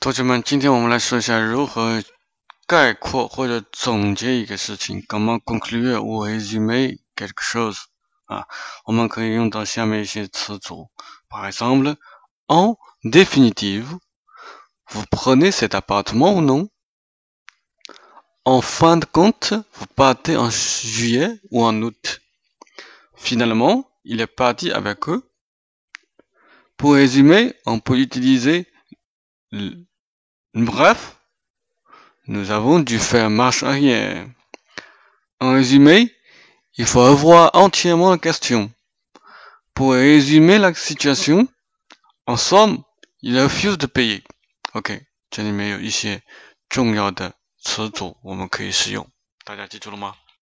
同学们，今天我们来说一下如何概括或者总结一个事情。Comment conclure ou résumer quelque chose？啊，我们可以用到下面一些词组。Par exemple, en définitive, vous prenez cet appartement ou non? En fin de compte, vous partez en juillet ou en août? Finalement, il est parti avec eux. Pour résumer, on peut utiliser Bref, nous avons dû faire marche arrière. En résumé, il faut avoir entièrement la question. Pour résumer la situation, en somme, il refuse de payer. OK，这里面有一些重要的词组，我们可以使用，大家记住了吗？